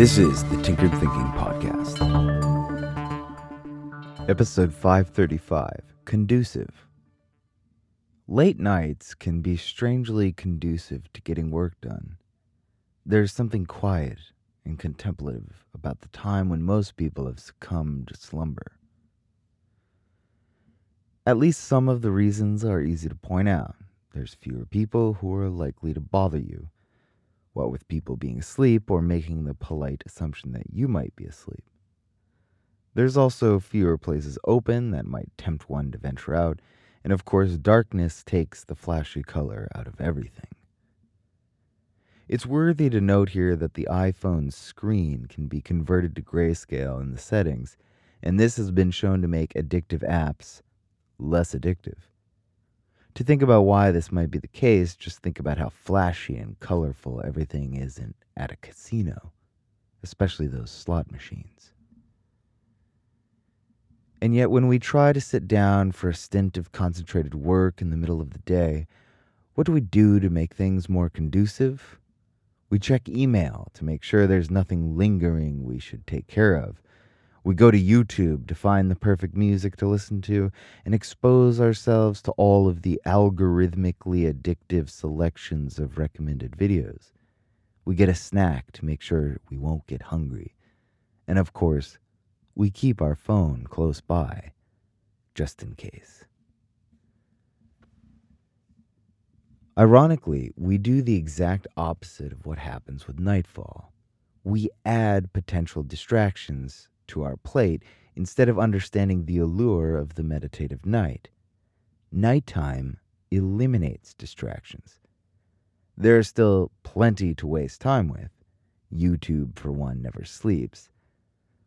This is the Tinkered Thinking Podcast. Episode 535 Conducive. Late nights can be strangely conducive to getting work done. There's something quiet and contemplative about the time when most people have succumbed to slumber. At least some of the reasons are easy to point out. There's fewer people who are likely to bother you, what with people being asleep or making the polite assumption that you might be asleep. There's also fewer places open that might tempt one to venture out, and of course, darkness takes the flashy color out of everything. It's worthy to note here that the iPhone's screen can be converted to grayscale in the settings, and this has been shown to make addictive apps less addictive. To think about why this might be the case, just think about how flashy and colorful everything is in, at a casino, especially those slot machines. And yet, when we try to sit down for a stint of concentrated work in the middle of the day, what do we do to make things more conducive? We check email to make sure there's nothing lingering we should take care of. We go to YouTube to find the perfect music to listen to and expose ourselves to all of the algorithmically addictive selections of recommended videos. We get a snack to make sure we won't get hungry. And of course, we keep our phone close by, just in case. Ironically, we do the exact opposite of what happens with nightfall. We add potential distractions to our plate instead of understanding the allure of the meditative night. Nighttime eliminates distractions. There is still plenty to waste time with. YouTube, for one, never sleeps.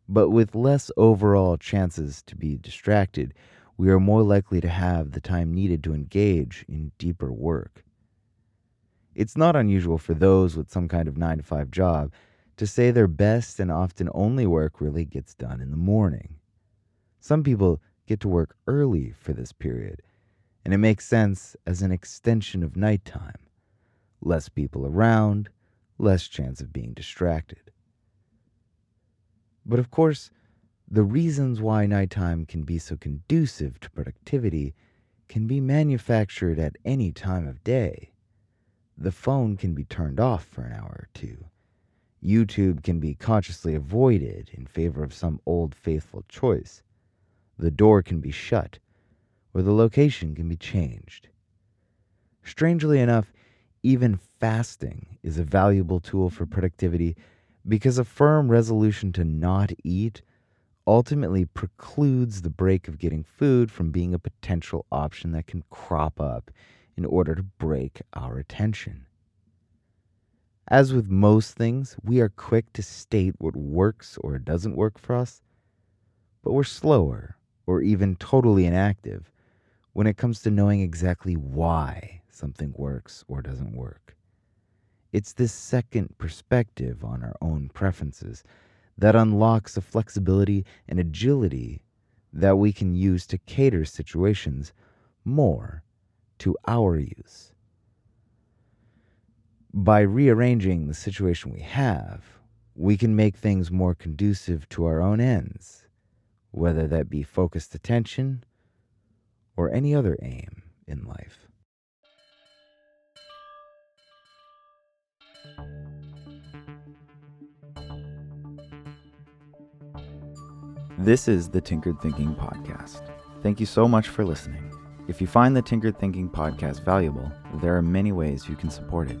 But with less overall chances to be distracted, we are more likely to have the time needed to engage in deeper work. It's not unusual for those with some kind of 9 to 5 job to say their best and often only work really gets done in the morning. Some people get to work early for this period, and it makes sense as an extension of nighttime. Less people around, less chance of being distracted. But of course, the reasons why nighttime can be so conducive to productivity can be manufactured at any time of day. The phone can be turned off for an hour or two. YouTube can be consciously avoided in favor of some old faithful choice. The door can be shut, or the location can be changed. Strangely enough, even fasting is a valuable tool for productivity because a firm resolution to not eat ultimately precludes the break of getting food from being a potential option that can crop up in order to break our attention. As with most things, we are quick to state what works or doesn't work for us, but we're slower or even totally inactive when it comes to knowing exactly why something works or doesn't work. It's this second perspective on our own preferences that unlocks a flexibility and agility that we can use to cater situations more to our use by rearranging the situation we have, we can make things more conducive to our own ends, whether that be focused attention or any other aim in life. This is the Tinkered Thinking Podcast. Thank you so much for listening. If you find the Tinkered Thinking Podcast valuable, there are many ways you can support it.